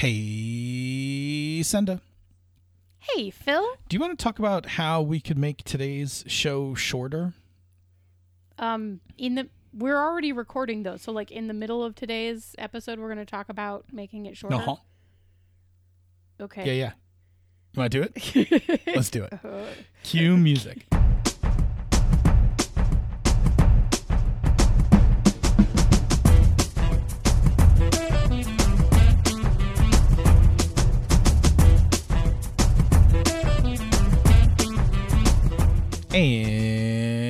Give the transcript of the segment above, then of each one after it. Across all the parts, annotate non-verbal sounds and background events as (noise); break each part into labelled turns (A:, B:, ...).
A: Hey, Senda.
B: Hey, Phil.
A: Do you want to talk about how we could make today's show shorter?
B: Um, in the we're already recording though, so like in the middle of today's episode, we're going to talk about making it shorter.
A: No.
B: Okay.
A: Yeah, yeah. You want to do it? (laughs) Let's do it. (laughs) Cue music. And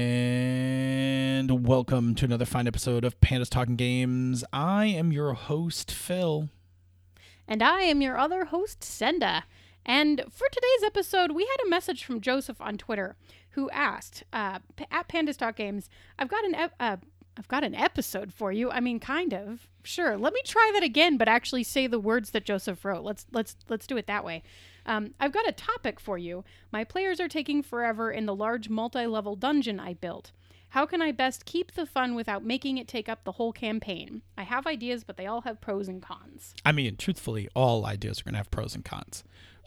A: welcome to another fine episode of Pandas Talking Games. I am your host, Phil.
B: And I am your other host, Senda. And for today's episode, we had a message from Joseph on Twitter who asked uh, at Pandas Talk Games, "I've got an ep- uh, I've got an episode for you. I mean, kind of. Sure. Let me try that again, but actually say the words that Joseph wrote. Let's let's let's do it that way. Um, I've got a topic for you. My players are taking forever in the large multi-level dungeon I built. How can I best keep the fun without making it take up the whole campaign? I have ideas, but they all have pros and cons.
A: I mean, truthfully, all ideas are going to have pros and cons.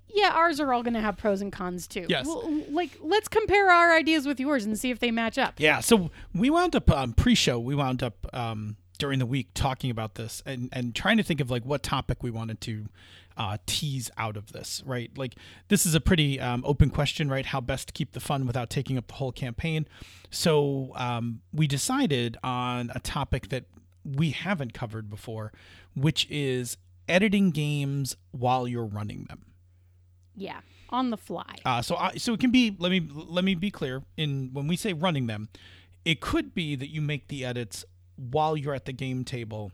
B: Yeah, ours are all going to have pros and cons too.
A: Yes.
B: Well, like, let's compare our ideas with yours and see if they match up.
A: Yeah, so we wound up um, pre-show. We wound up um, during the week talking about this and and trying to think of like what topic we wanted to uh, tease out of this. Right, like this is a pretty um, open question, right? How best to keep the fun without taking up the whole campaign. So um, we decided on a topic that we haven't covered before, which is editing games while you're running them.
B: Yeah, on the fly.
A: Uh, so I, so it can be. Let me let me be clear. In when we say running them, it could be that you make the edits while you're at the game table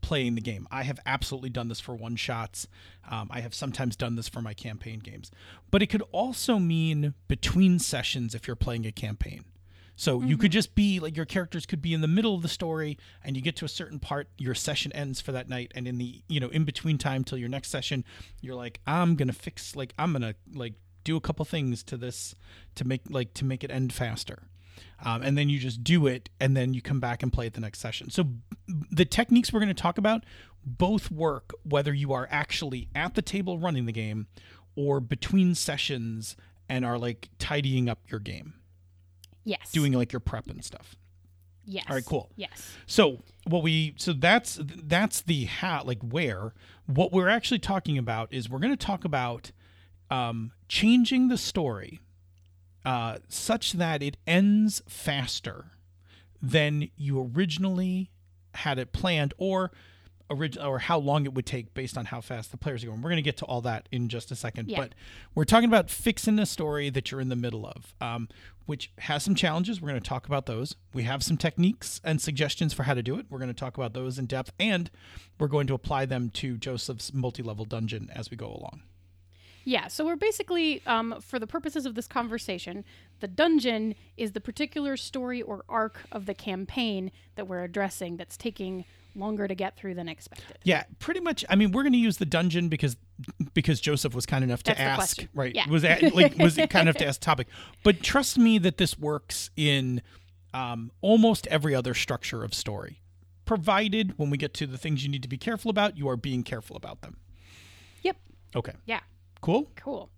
A: playing the game. I have absolutely done this for one shots. Um, I have sometimes done this for my campaign games, but it could also mean between sessions if you're playing a campaign. So you could just be like your characters could be in the middle of the story and you get to a certain part, your session ends for that night, and in the you know in between time till your next session, you're like I'm gonna fix like I'm gonna like do a couple things to this to make like to make it end faster. Um, and then you just do it and then you come back and play it the next session so b- the techniques we're going to talk about both work whether you are actually at the table running the game or between sessions and are like tidying up your game
B: yes.
A: doing like your prep and stuff
B: Yes.
A: all right, cool.
B: Yes.
A: so what we so that's that's the how like where what we're actually talking about is we're going to talk about um, changing the story uh, such that it ends faster than you originally had it planned or orig- or how long it would take based on how fast the players are going. We're going to get to all that in just a second,
B: Yeah.
A: but we're talking about fixing a story that you're in the middle of, um, which has some challenges. We're going to talk about those. We have some techniques and suggestions for how to do it. We're going to talk about those in depth, and we're going to apply them to Joseph's multi-level dungeon as we go along.
B: Yeah. So we're basically, um, for the purposes of this conversation, the dungeon is the particular story or arc of the campaign that we're addressing that's taking longer to get through than expected.
A: Yeah, pretty much. I mean, we're going to use the dungeon because because Joseph was kind enough to
B: That's
A: ask, right?
B: Yeah.
A: Was at, like was (laughs) kind enough to ask the topic. But trust me that this works in um, almost every other structure of story, provided when we get to the things you need to be careful about, you are being careful about them.
B: Yep.
A: Okay,
B: Yeah.
A: Cool.
B: Cool.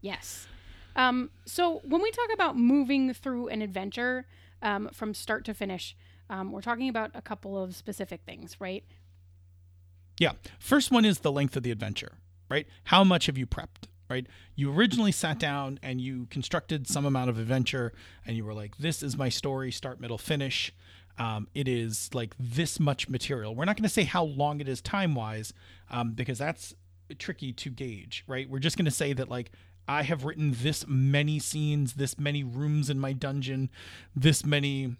B: Yes. Um, so when we talk about moving through an adventure um, from start to finish, um, we're talking about a couple of specific things, right?
A: Yeah. First one is the length of the adventure, right? How much have you prepped, right? You originally sat down and you constructed some amount of adventure and you were like, this is my story, start, middle, finish. Um, it is like this much material. We're not going to say how long it is time wise um, because that's tricky to gauge, right? We're just going to say that, like, I have written this many scenes, this many rooms in my dungeon, this many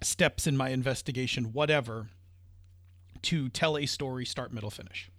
A: steps in my investigation, whatever to tell a story start middle finish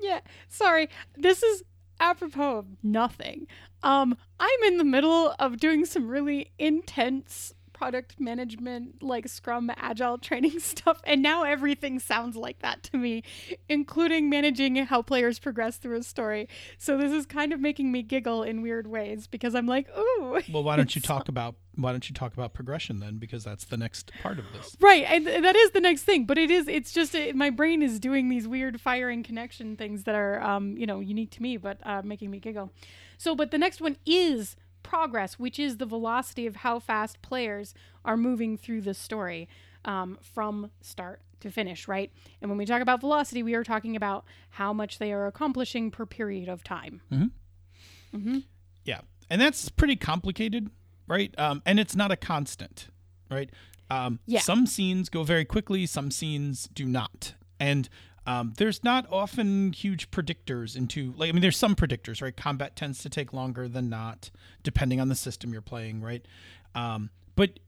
B: Yeah. Sorry. This is apropos of nothing. Um, I'm in the middle of doing some really intense product management, like Scrum, Agile training (laughs) stuff, and now everything sounds like that to me, including managing how players progress through a story. So this is kind of making me giggle in weird ways because I'm like, ooh.
A: Well, why don't you (laughs) talk about why don't you talk about progression then? Because that's the next part of this.
B: Right, and that is the next thing. But it is, it's just it, my brain is doing these weird firing connection things that are, um, you know, unique to me, but uh, making me giggle. So, but the next one is progress, which is the velocity of how fast players are moving through the story um, from start to finish, right? And when we talk about velocity, we are talking about how much they are accomplishing per period of time.
A: Mm-hmm. Mm-hmm. Yeah, and that's pretty complicated, right? Um, and it's not a constant, right? Um, yeah. Some scenes go very quickly, some scenes do not, and um, there's not often huge predictors into like I mean there's some predictors right? Combat tends to take longer than not depending on the system you're playing right? Um, but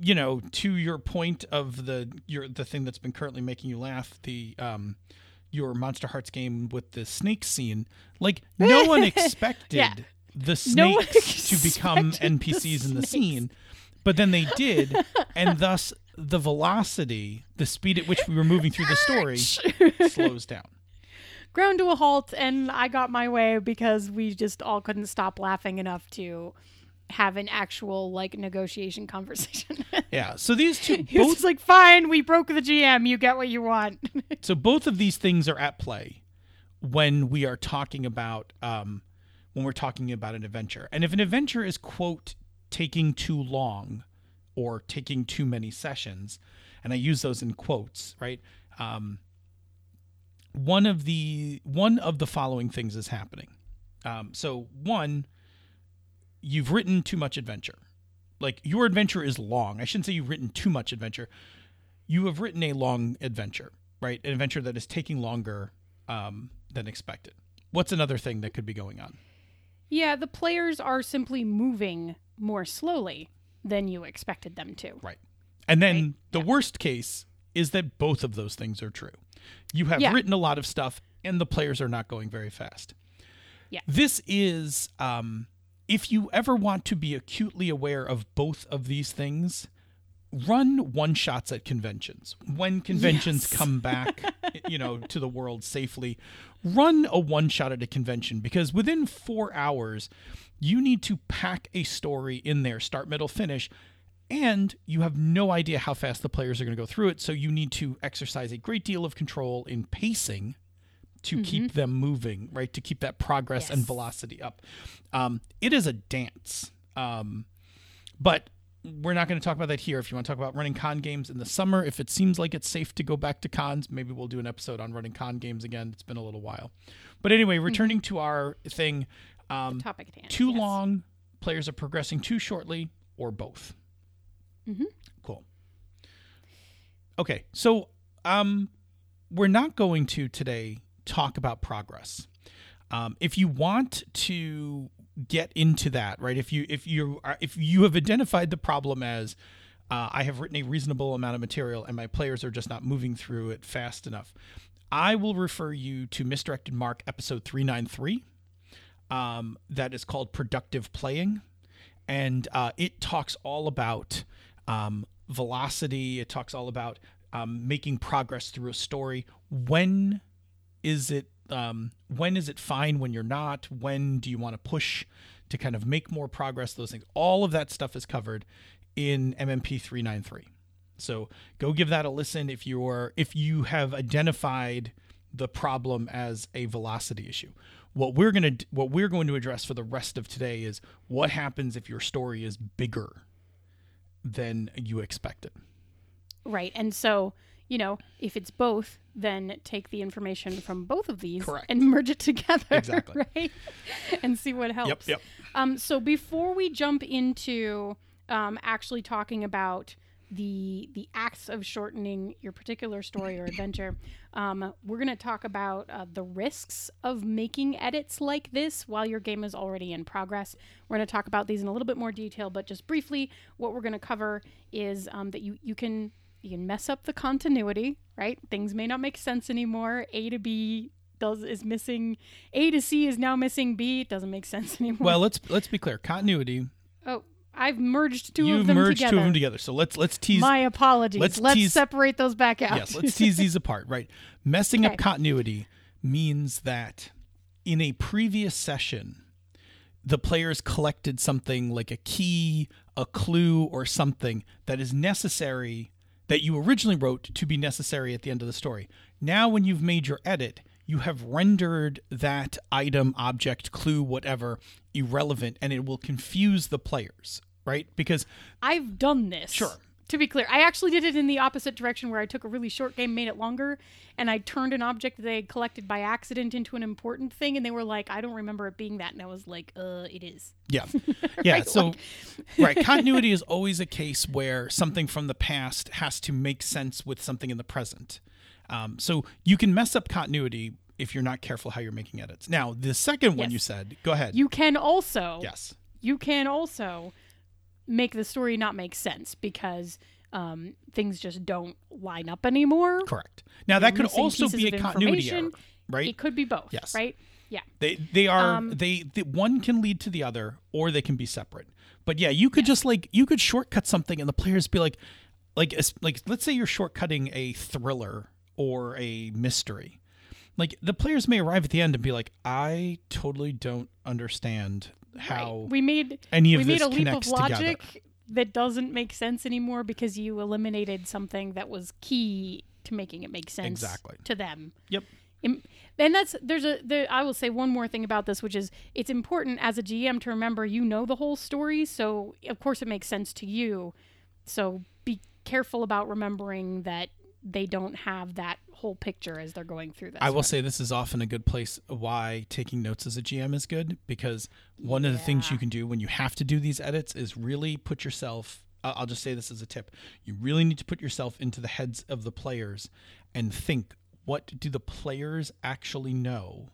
A: you know to your point of the your the thing that's been currently making you laugh the um, your Monsterhearts game with the snake scene like no (laughs) one expected yeah. the snakes no to become NPCs the in the scene but then they did and (laughs) thus the velocity, the speed at which we were moving through the (laughs) story slows down.
B: Ground to a halt, and I got my way because we just all couldn't stop laughing enough to have an actual like negotiation conversation. (laughs)
A: yeah. So these two
B: both like fine, we broke the GM, you get what you want. (laughs)
A: so both of these things are at play when we are talking about um when we're talking about an adventure. And if an adventure is quote taking too long, or taking too many sessions. And I use those in quotes, right? Um, one of the one of the following things is happening. Um, so one, you've written too much adventure. Like your adventure is long. I shouldn't say you've written too much adventure. You have written a long adventure, right? An adventure that is taking longer um, than expected. What's another thing that could be going on?
B: Yeah, the players are simply moving more slowly than you expected them to.
A: Right. And then right? the yeah. worst case is that both of those things are true. You have yeah. written a lot of stuff and the players are not going very fast.
B: Yeah.
A: This is um if you ever want to be acutely aware of both of these things, run one shots at conventions. When conventions yes. come back, (laughs) you know, to the world safely, run a one shot at a convention because within 4 hours you need to pack a story in there, start, middle, finish, and you have no idea how fast the players are going to go through it. So you need to exercise a great deal of control in pacing to mm-hmm. keep them moving, right? To keep that progress yes. and velocity up. Um, it is a dance. Um, but we're not going to talk about that here. If you want to talk about running con games in the summer, if it seems like it's safe to go back to cons, maybe we'll do an episode on running con games again. It's been a little while. But anyway, mm-hmm. returning mm-hmm. to our thing, um,
B: topic at hand.
A: Too yes. long, players are progressing too shortly, or both.
B: Mm-hmm.
A: Cool. Okay, so um, we're not going to today talk about progress. Um, if you want to get into that, right? If you if you are if you have identified the problem as uh, I have written a reasonable amount of material and my players are just not moving through it fast enough, I will refer you to Misdirected Mark episode three nine three um, that is called Productive Playing. And uh, it talks all about um, velocity, it talks all about um, making progress through a story. When is it? Um, when is it fine when you're not? When do you want to push to kind of make more progress? Those things. All of that stuff is covered in MMP 393. So go give that a listen if you're if you have identified the problem as a velocity issue what we're going to what we're going to address for the rest of today is what happens if your story is bigger than you expected.
B: Right. And so, you know, if it's both, then take the information from both of these
A: Correct.
B: and merge it together. (laughs)
A: Exactly.
B: Right. and see what helps.
A: Yep. Yep.
B: Um, so before we jump into um, actually talking about the the acts of shortening your particular story or adventure. (coughs) Um, we're going to talk about uh, the risks of making edits like this while your game is already in progress. We're going to talk about these in a little bit more detail, but just briefly, what we're going to cover is um, that you you can you can mess up the continuity, right? Things may not make sense anymore. A to B does is missing. A to C is now missing B. It doesn't make sense (laughs) anymore.
A: Well, let's let's be clear. Continuity
B: Oh, I've merged 2
A: You've
B: of them
A: merged
B: together.
A: two of them together. So let's let's tease
B: My apologies.
A: let's
B: Let's,
A: tease-
B: separate those back out.
A: yes, let's tease these apart, right? Messing up continuity means that in a previous session, the players collected something like a key, a clue, or something that is necessary that you originally wrote to be necessary at the end of the story. Now, when you've made your edit, you have rendered that item, object, clue, whatever, irrelevant, and it will confuse the players, right? Because
B: I've done this.
A: Sure.
B: To be clear, I actually did it in the opposite direction where I took a really short game, made it longer, and I turned an object that they had collected by accident into an important thing, and they were like, I don't remember it being that. And I was like, uh, it is.
A: Yeah. (laughs) Yeah.
B: Right,
A: so, (laughs) right. Continuity is always a case where something from the past has to make sense with something in the present. Um, so you can mess up continuity if you're not careful how you're making edits. Now, the second one
B: Yes.
A: you said, go ahead.
B: You can also,
A: yes.
B: you can also make the story not make sense because um, things just don't line up anymore.
A: Correct. Now, that could also be a continuity error, right?
B: It could be both.
A: Yes.
B: Right. Yeah.
A: They they are
B: Um,
A: they, the one can lead to the other or they can be separate. But yeah, you could just like you could shortcut something and the players be like like like let's say you're shortcutting a thriller or a mystery. Like the players may arrive at the end and be like I totally don't understand how
B: Right. we made
A: any of
B: we
A: this
B: made a leap of
A: connects together.
B: logic that doesn't make sense anymore because you eliminated something that was key to making it make sense
A: Exactly.
B: to them.
A: Yep.
B: And that's there's a there, I will say one more thing about this, which is it's important as a GM to remember you know the whole story, so of course it makes sense to you. So be careful about remembering that they don't have that whole picture as they're going through this.
A: I will
B: one.
A: say this is often a good place why taking notes as a GM is good because one of the things you can do when you have to do these edits is really put yourself. I'll just say this as a tip. You really need to put yourself into the heads of the players and think what do the players actually know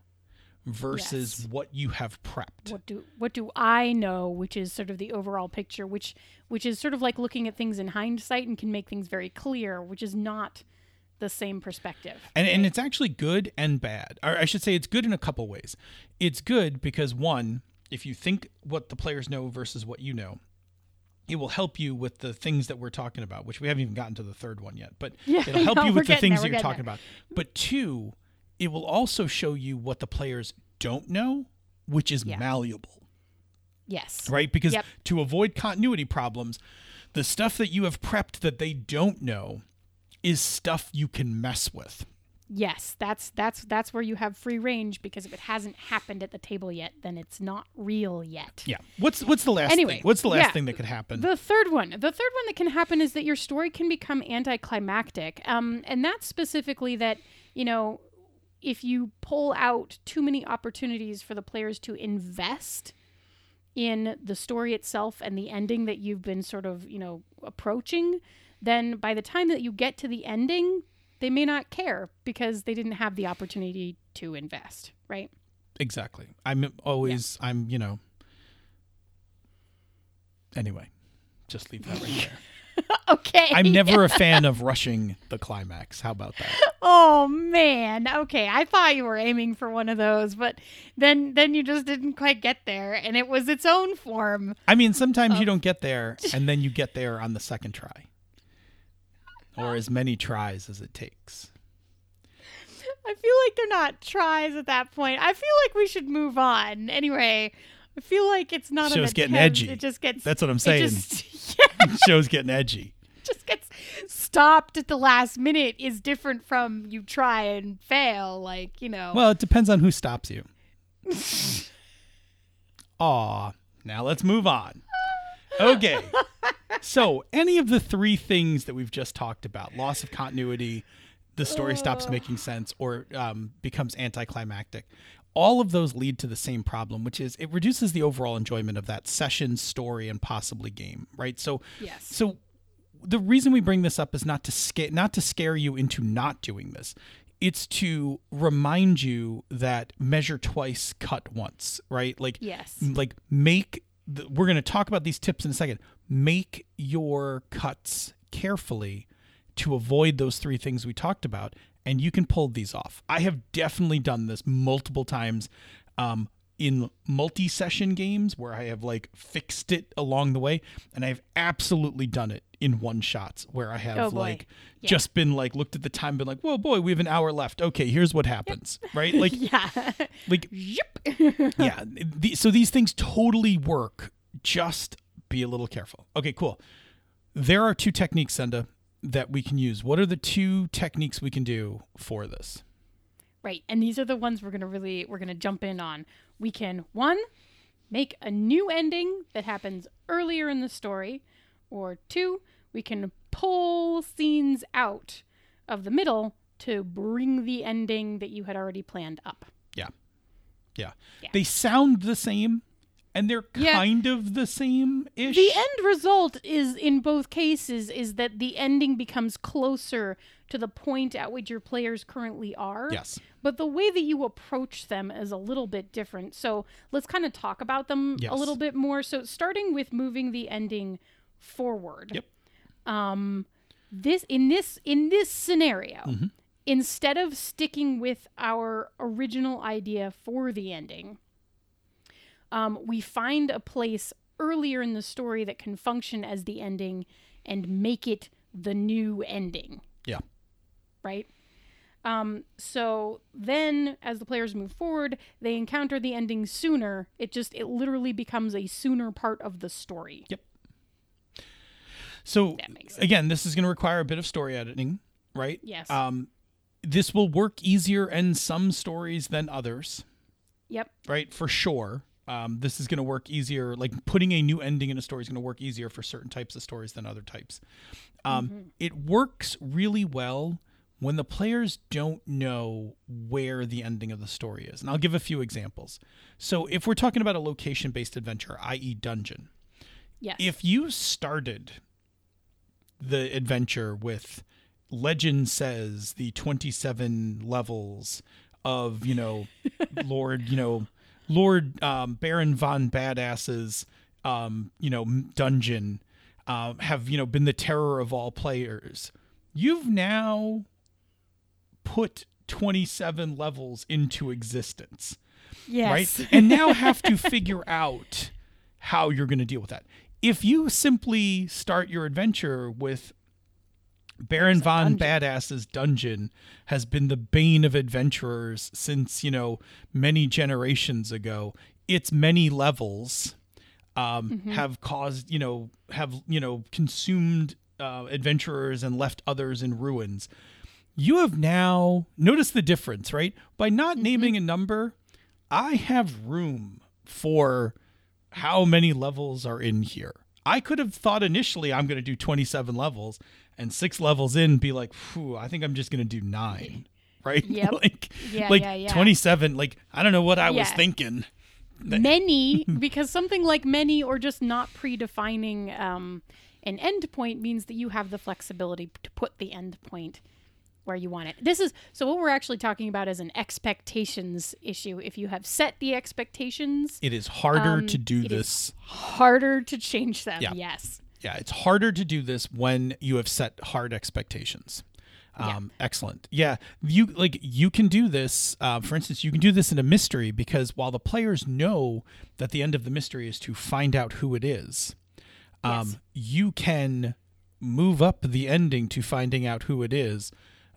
A: versus
B: Yes.
A: what you have prepped.
B: what do what do I know, which is sort of the overall picture, which which is sort of like looking at things in hindsight and can make things very clear, which is not the same perspective.
A: And, and it's actually good and bad. Or I should say it's good in a couple ways. It's good because one, if you think what the players know versus what you know, it will help you with the things that we're talking about, which we haven't even gotten to the third one yet. But (laughs)
B: Yeah,
A: it'll help
B: no,
A: you with the things
B: there,
A: that you're talking
B: getting
A: about. But two, it will also show you what the players don't know, which is
B: Yeah.
A: malleable
B: Yes.
A: right? Because
B: Yep.
A: to avoid continuity problems, the stuff that you have prepped that they don't know is stuff you can mess with.
B: Yes, that's that's that's where you have free range because if it hasn't happened at the table yet, then it's not real yet.
A: Yeah. What's what's the last
B: Anyway,
A: thing? What's the last
B: yeah.
A: thing that could happen?
B: The third one, the third one that can happen is that your story can become anticlimactic, um, and that's specifically that you know if you pull out too many opportunities for the players to invest in the story itself and the ending that you've been sort of you know approaching, then by the time that you get to the ending, they may not care because they didn't have the opportunity to invest, right?
A: exactly. I'm always I'm, you know Anyway, just leave that right there. (laughs) (laughs)
B: okay.
A: I'm never a fan (laughs) of rushing the climax. How about that?
B: Oh man. Okay, I thought you were aiming for one of those, but then then you just didn't quite get there and it was its own form.
A: I mean, sometimes you oh. don't get there and then you get there on the second try. Or as many tries as it takes.
B: I feel like they're not tries at that point. I feel like we should move on. Anyway, I feel like it's not an
A: Show's getting edgy.
B: It just gets
A: That's what I'm
B: it
A: saying.
B: just, (laughs)
A: Show's getting edgy.
B: just gets stopped at the last minute is different from you try and fail like, you know.
A: Well, it depends on who stops you. (laughs) Aw. Now let's move on. Okay. So, any of the three things that we've just talked about loss of continuity, the story stops making sense, or um, becomes anticlimactic all of those lead to the same problem, which is it reduces the overall enjoyment of that session, story, and possibly game, right? So,
B: Yes.
A: so the reason we bring this up is not to scare not to scare you into not doing this. It's to remind you that measure twice, cut once, right? Like
B: Yes.
A: like make the, we're going to talk about these tips in a second. Make your cuts carefully to avoid those three things we talked about and you can pull these off. I have definitely done this multiple times. Um in multi-session games where I have like fixed it along the way, and I've absolutely done it in one shots where I have
B: Oh,
A: like
B: Yeah.
A: just been like looked at the time, been like, whoa, boy, we have an hour left. Okay, here's what happens, right? Like, (laughs)
B: yeah.
A: like
B: Yep. (laughs)
A: yeah. The, so these things totally work. Just be a little careful. Okay, cool. There are two techniques, Senda, that we can use. What are the two techniques we can do for this?
B: Right. And these are the ones we're going to really we're going to jump in on. We can one make a new ending that happens earlier in the story or two, we can pull scenes out of the middle to bring the ending that you had already planned up.
A: Yeah. Yeah.
B: Yeah.
A: They sound the same and they're
B: Yeah.
A: kind of the same ish.
B: The end result is in both cases is that the ending becomes closer to the point at which your players currently are.
A: Yes.
B: But the way that you approach them is a little bit different. So let's kind of talk about them
A: Yes.
B: a little bit more. So starting with moving the ending forward.
A: Yep.
B: Um this in this in this scenario,
A: Mm-hmm.
B: instead of sticking with our original idea for the ending, um, we find a place earlier in the story that can function as the ending and make it the new ending
A: Yeah.
B: right? Um, so then, as the players move forward, they encounter the ending sooner. It just it literally becomes a sooner part of the story.
A: Yep. So
B: That makes sense.
A: again, this is going to require a bit of story editing, right?
B: Yes.
A: Um, this will work easier in some stories than others,
B: Yep.
A: right? For sure. Um, this is going to work easier. Like putting a new ending in a story is going to work easier for certain types of stories than other types. Um, It works really well when the players don't know where the ending of the story is. And I'll give a few examples. So if we're talking about a location based adventure, i.e., dungeon,
B: Yes.
A: if you started the adventure with legend says the 27 levels of you know (laughs) lord you know lord um, baron von badass's um, you know dungeon um, have you know been the terror of all players you've now put 27 levels into existence
B: yes.
A: right? and now have to figure (laughs) out how you're going to deal with that. If you simply start your adventure with Baron von Badass's dungeon has been the bane of adventurers since, you know, many generations ago. Its many levels um, have caused, you know, have, you know, consumed uh, adventurers and left others in ruins. You have now noticed the difference, right? By not naming a number, I have room for how many levels are in here. I could have thought initially I'm going to do 27 levels and six levels in be like, Phew, I think I'm just going to do nine. (laughs) Right? (laughs)
B: Yep.
A: like,
B: Yeah,
A: like
B: yeah, yeah.
A: 27. Like, I don't know what I was thinking.
B: many (laughs) because something like many or just not predefining um, an end point means that you have the flexibility to put the end point where you want it. This is so what we're actually talking about is an expectations issue. If you have set the expectations,
A: It is harder
B: Um,
A: to do this.
B: harder to change them.
A: Yeah.
B: Yes.
A: Yeah, it's harder to do this when you have set hard expectations. Um, Excellent. Yeah, you like you can do this. Uh, for instance, you can do this in a mystery because while the players know that the end of the mystery is to find out who it is, um,
B: Yes.
A: you can move up the ending to finding out who it is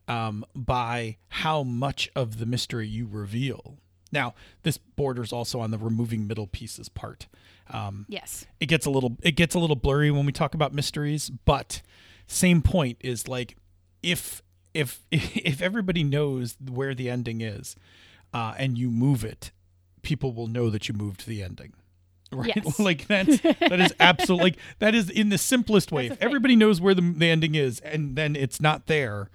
A: um, by how much of the mystery you reveal. Now, this borders also on the removing middle pieces part. Um,
B: Yes.
A: it gets a little it gets a little blurry when we talk about mysteries but same point is like if if (laughs) if everybody knows where the ending is uh, and you move it people will know that you moved the ending right
B: Yes. (laughs)
A: like that's that is absolutely like that is in the simplest way
B: That's
A: if everybody knows where the, the ending is and then it's not there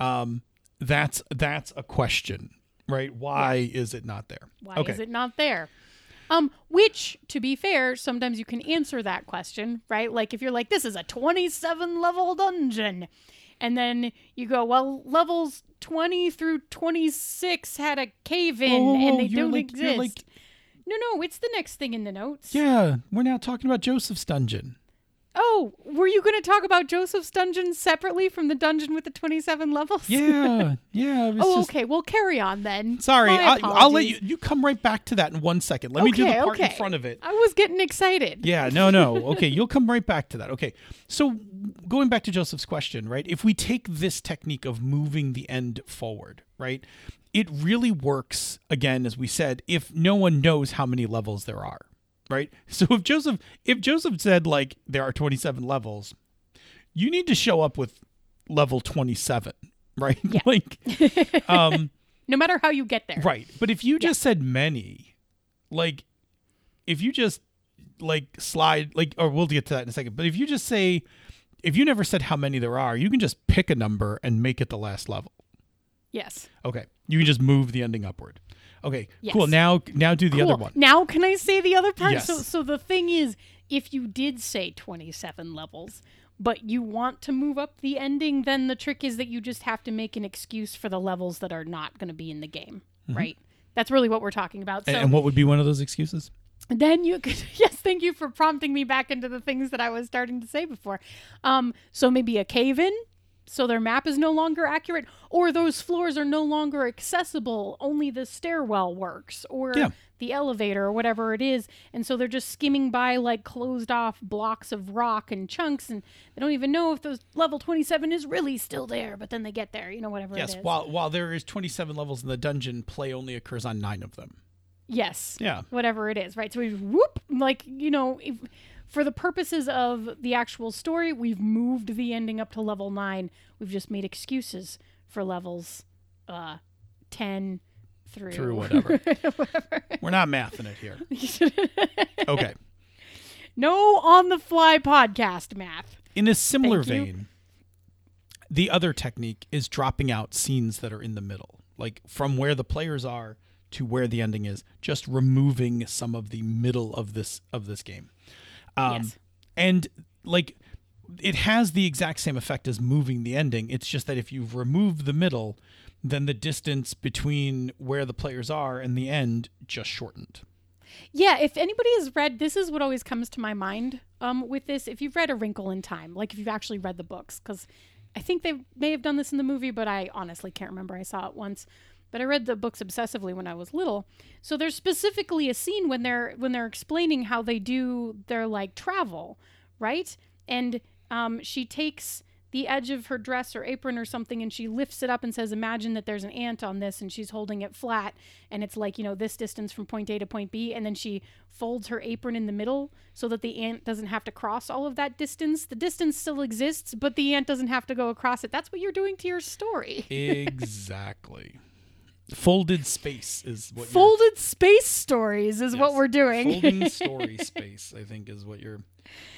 A: um that's that's a question right why is it not there
B: Why
A: okay
B: is it not there? Um, which, to be fair, sometimes you can answer that question, right? Like if you're like, this is a 27 level dungeon. And then you go, well, levels 20 through 26 had a cave in
A: whoa,
B: and they don't
A: like-
B: exist.
A: like-
B: no, no, it's the next thing in the notes.
A: yeah we're now talking about joseph's dungeon
B: Oh, were you going to talk about Joseph's dungeon separately from the dungeon with the 27 levels?
A: Yeah, (laughs) yeah. it was
B: Oh,
A: just-
B: okay. Well, carry on then.
A: Sorry, I, I'll let you. You come right back to that in one second. Let me do the
B: Okay,
A: part in front of it.
B: I was getting excited.
A: Yeah, no, no. (laughs) Okay, you'll come right back to that. Okay, so going back to Joseph's question, right? If we take this technique of moving the end forward, right, it really works, again, as we said, if no one knows how many levels there are, right? (laughs) So if Joseph, if Joseph said, like, there are 27 levels, you need to show up with level 27, (laughs) right?
B: Yeah.
A: like, (laughs) um,
B: No matter how you get there.
A: Right. But if you just said many, like if you just like slide like or we'll get to that in a second, but if you just say if you never said how many there are, you can just pick a number and make it the last level.
B: Yes.
A: Okay. You can just move the ending upward. Okay.
B: Yes.
A: Cool. Now now do the
B: Cool.
A: other one.
B: Now can I say the other part?
A: Yes.
B: So so the thing is, if you did say 27 levels, but you want to move up the ending, then the trick is that you just have to make an excuse for the levels that are not going to be in the game, right? That's really what we're talking about. So
A: Mm-hmm. And, and what would be one of those excuses?
B: then you could (laughs) yes thank you for prompting me back into the things that i was starting to say before um so maybe a cave in so their map is no longer accurate or those floors are no longer accessible only the stairwell works or
A: Yeah.
B: the elevator or whatever it is and so they're just skimming by like closed off blocks of rock and chunks and they don't even know if those level 27 is really still there but then they get there you know whatever
A: Yes,
B: it is
A: while while there is 27 levels in the dungeon, play only occurs on 9 of them.
B: Yes.
A: Yeah.
B: Whatever it is, right? So we whoop, like you know, if, for the purposes of the actual story, we've moved the ending up to level nine. We've just made excuses for levels uh, ten through
A: Through (laughs) whatever. We're not mathing it here. (laughs) Okay.
B: no on the fly podcast math.
A: In a similar
B: Thank you.
A: vein, the other technique is dropping out scenes that are in the middle, like from where the players are to where the ending is, just removing some of the middle of this of this game. Um,
B: Yes.
A: And like it has the exact same effect as moving the ending. It's just that if you've removed the middle, then the distance between where the players are and the end just shortened.
B: Yeah, if anybody has read, this is what always comes to my mind um, with this. If you've read A Wrinkle in Time, like if you've actually read the books, because I think they may have done this in the movie, but I honestly can't remember. I saw it once, but I read the books obsessively when I was little. So there's specifically a scene when they're when they're explaining how they do their like travel, right? And um, she takes the edge of her dress or apron or something and she lifts it up and says imagine that there's an ant on this and she's holding it flat and it's like you know this distance from point a to point b and then she folds her apron in the middle so that the ant doesn't have to cross all of that distance the distance still exists but the ant doesn't have to go across it that's what you're doing to your story (laughs)
A: Exactly. Folded space is what you're
B: folded space stories is what we're doing
A: folding (laughs) story space, I think is what you're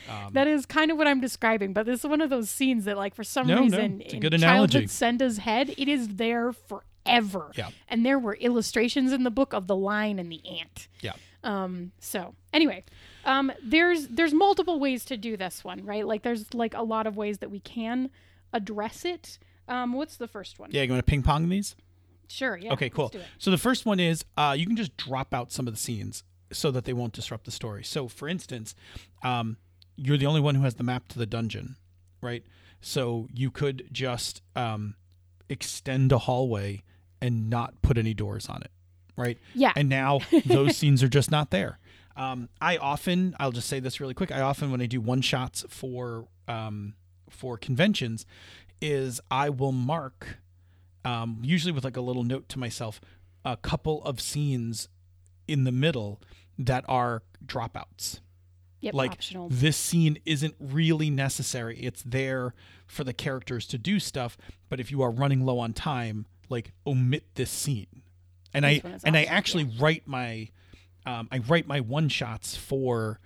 A: um,
B: That is kind of what I'm describing, but this is one of those scenes that, like, for some
A: No, no,
B: reason,
A: it's a
B: in
A: good
B: childhood Senda's head, it is there forever.
A: Yeah.
B: And there were illustrations in the book of the lion and the ant.
A: yeah.
B: Um. So anyway, um, there's there's multiple ways to do this one, right? Like, there's like a lot of ways that we can address it. Um. What's the first one?
A: Yeah, you want to ping pong these?
B: Sure. Yeah.
A: Okay, cool.
B: let's do it.
A: So the first one is uh, you can just drop out some of the scenes so that they won't disrupt the story. So, for instance, um, you're the only one who has the map to the dungeon, right? So you could just um, extend a hallway and not put any doors on it, right?
B: Yeah.
A: And now (laughs) those scenes are just not there. Um, I often, I'll just say this really quick. I often, when I do one shots for um, for conventions, is I will mark, um, usually with like a little note to myself, a couple of scenes in the middle that are dropouts.
B: Yep.
A: Like
B: optional.
A: this scene isn't really necessary. It's there for the characters to do stuff, but if you are running low on time, like omit this scene. And
B: This
A: I and I
B: optional,
A: actually write my um, I write my one shots for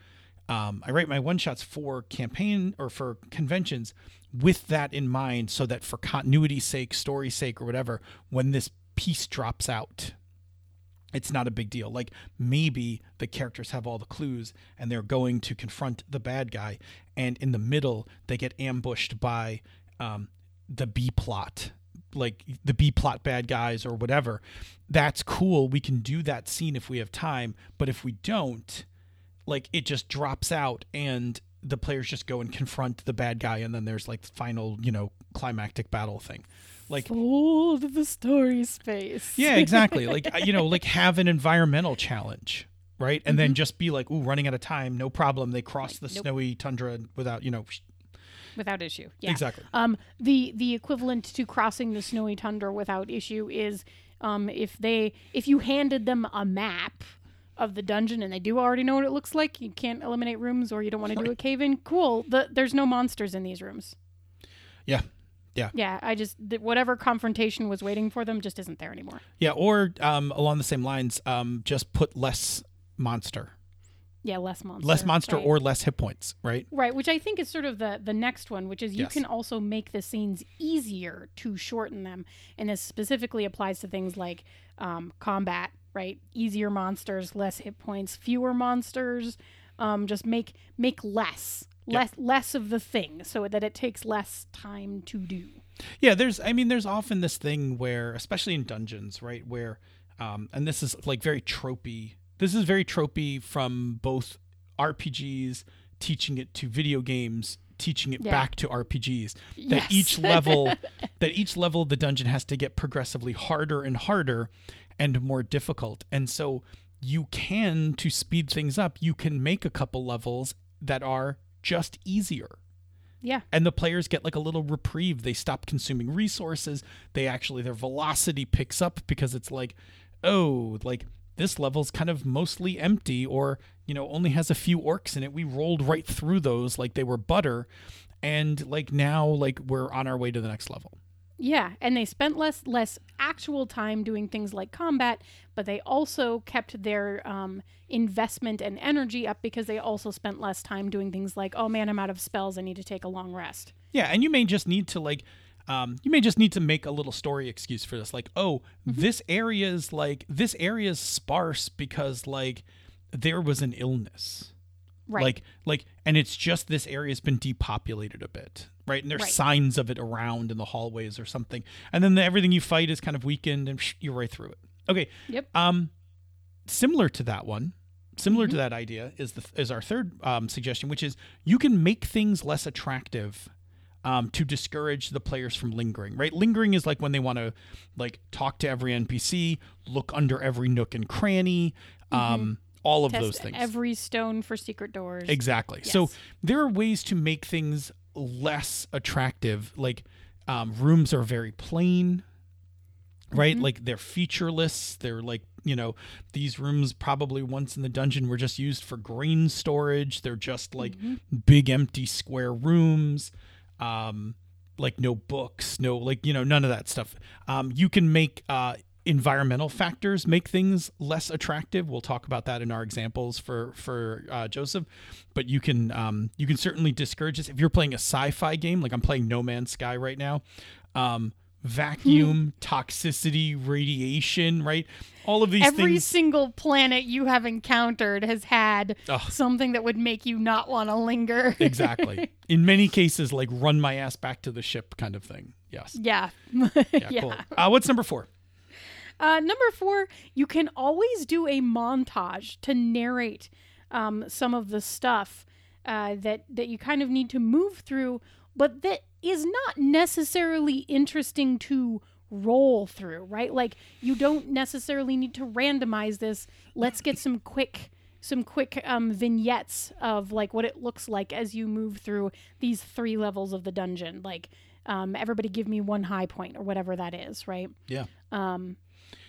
A: um, I write my one shots for campaign or for conventions with that in mind so that for continuity's sake, story's sake, or whatever, when this piece drops out, it's not a big deal. Like maybe the characters have all the clues and they're going to confront the bad guy, and in the middle they get ambushed by um, the B plot, like the B plot bad guys or whatever. That's cool. We can do that scene if we have time, but if we don't, like it just drops out and the players just go and confront the bad guy and then there's like the final you know climactic battle thing like
B: Hold the story space.
A: yeah exactly (laughs) like you know like have an environmental challenge right and then just be like ooh running out of time no problem they cross the
B: nope.
A: snowy tundra without you know
B: without issue. Yeah.
A: exactly
B: Um, the the equivalent to crossing the snowy tundra without issue is um, if they if you handed them a map of the dungeon and they do already know what it looks like, you can't eliminate rooms or you don't want to do a cave in. Cool. The, there's no monsters in these rooms.
A: yeah yeah
B: Yeah, I just th- whatever confrontation was waiting for them just isn't there anymore.
A: yeah or um along the same lines um just put less monster
B: Yeah, less monster.
A: less monster
B: right?
A: or less hit points right
B: Right, which I think is sort of the the next one, which is you
A: Yes.
B: can also make the scenes easier to shorten them, and this specifically applies to things like um, combat. Right, easier monsters, less hit points, fewer monsters. Um, just make make less, less less of the thing, so that it takes less time to do.
A: Yeah, there's I mean there's often this thing where especially in dungeons, right, where um and this is like very tropey. This is very tropey from both RPGs teaching it to video games, teaching it
B: Yeah.
A: back to RPGs.
B: Yes.
A: That each level (laughs) that each level of the dungeon has to get progressively harder and harder and more difficult. And so you can to speed things up, you can make a couple levels that are just easier.
B: Yeah,
A: and the players get like a little reprieve. They stop consuming resources. They actually their velocity picks up because it's like oh like this level's kind of mostly empty or you know only has a few orcs in it. We rolled right through those like they were butter. And like now like we're on our way to the next level
B: Yeah, and they spent less less actual time doing things like combat, but they also kept their um, investment and energy up because they also spent less time doing things like, oh man, I'm out of spells, I need to take a long rest.
A: Yeah, and you may just need to like um, you may just need to make a little story excuse for this like oh this area is like this area is sparse because like there was an illness
B: Right.
A: like like and it's just this area's been depopulated a bit right and there's
B: Right.
A: signs of it around in the hallways or something and then the, everything you fight is kind of weakened and you're right through it okay
B: Yep.
A: um similar to that one similar
B: Mm-hmm.
A: to that idea is the is our third um, suggestion which is you can make things less attractive um, to discourage the players from lingering right lingering is like when they want to like talk to every npc look under every nook and cranny um, all of
B: Mm-hmm. Test
A: those things
B: every stone for secret doors.
A: Exactly. So there are ways to make things less attractive. Like um, rooms are very plain, right? Like they're featureless. They're like, you know, these rooms probably once in the dungeon were just used for grain storage. They're just like big empty square rooms. Um, like no books, no like you know none of that stuff. Um, you can make uh, environmental factors make things less attractive. We'll talk about that in our examples for for uh, Joseph, but you can um, you can certainly discourage this if you're playing a sci-fi game like I'm playing No Man's Sky right now. Um, vacuum, (laughs) toxicity, radiation, right? All of these
B: Every
A: things.
B: single planet you have encountered has had
A: Ugh.
B: something that would make you not want to linger.
A: exactly. (laughs) In many cases, like run my ass back to the ship kind of thing. Yes.
B: yeah. (laughs)
A: Yeah.
B: yeah.
A: Cool. Uh, what's number four?
B: Uh, number four, you can always do a montage to narrate um, some of the stuff uh, that that you kind of need to move through, but that is not necessarily interesting to roll through, right? Like you don't necessarily need to randomize this. Let's get some quick some quick um, vignettes of like what it looks like as you move through these three levels of the dungeon. Like um, everybody give me one high point or whatever that is, right?
A: Yeah.
B: um,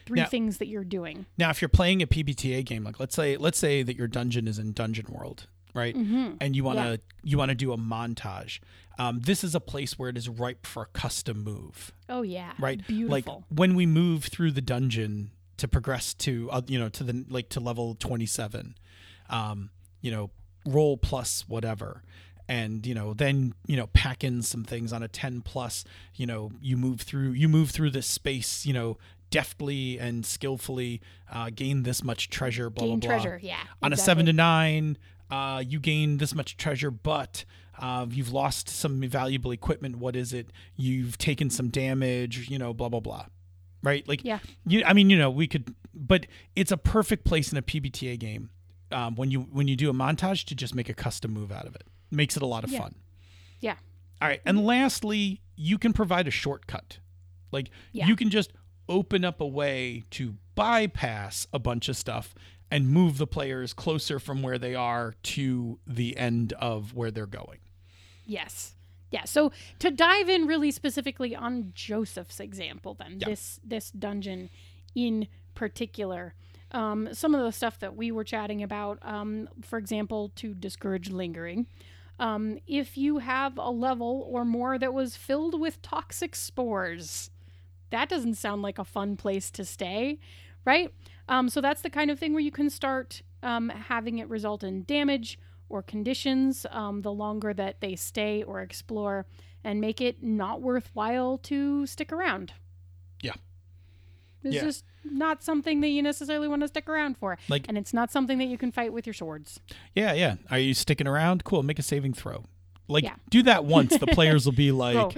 B: three
A: Now-
B: things that you're doing.
A: Now, if you're playing a PBTA game, like let's say let's say that your dungeon is in Dungeon World, right? And you want to
B: Yeah.
A: you want to do a montage. Um, this is a place where it is ripe for a custom move,
B: Oh yeah,
A: right?
B: Beautiful.
A: Like when we move through the dungeon to progress to uh, you know to the like to level 27, um, you know, roll plus whatever. And you know, then you know, pack in some things on a ten plus. You know, you move through, you move through this space. You know, deftly and skillfully, uh, gain this much treasure. Blah
B: gain
A: blah blah.
B: treasure. Yeah.
A: On a seven to nine, uh, you gain this much treasure, but uh, you've lost some valuable equipment. What is it? You've taken some damage. You know, blah blah blah. Right? Like,
B: Yeah.
A: You, I mean, you know, we could, but it's a perfect place in a PBTA game um, when you when you do a montage to just make a custom move out of it. makes it a lot of
B: Yeah.
A: fun.
B: Yeah.
A: All right. And lastly, you can provide a shortcut. Like
B: Yeah.
A: you can just open up a way to bypass a bunch of stuff and move the players closer from where they are to the end of where they're going.
B: Yes. Yeah. So to dive in really specifically on Joseph's example, then
A: Yeah.
B: this this dungeon in particular, um, some of the stuff that we were chatting about, um, for example, to discourage lingering. Um, if you have a level or more that was filled with toxic spores, that doesn't sound like a fun place to stay, right? Um, so that's the kind of thing where you can start um, having it result in damage or conditions um, the longer that they stay or explore and make it not worthwhile to stick around.
A: Yeah.
B: It's
A: Yeah.
B: just not something that you necessarily want to stick around for.
A: Like-
B: and it's not something that you can fight with your swords.
A: Yeah, yeah. Are you sticking around? Cool. Make a saving throw. Like
B: Yeah.
A: do that once. The players will be (laughs) like, (laughs)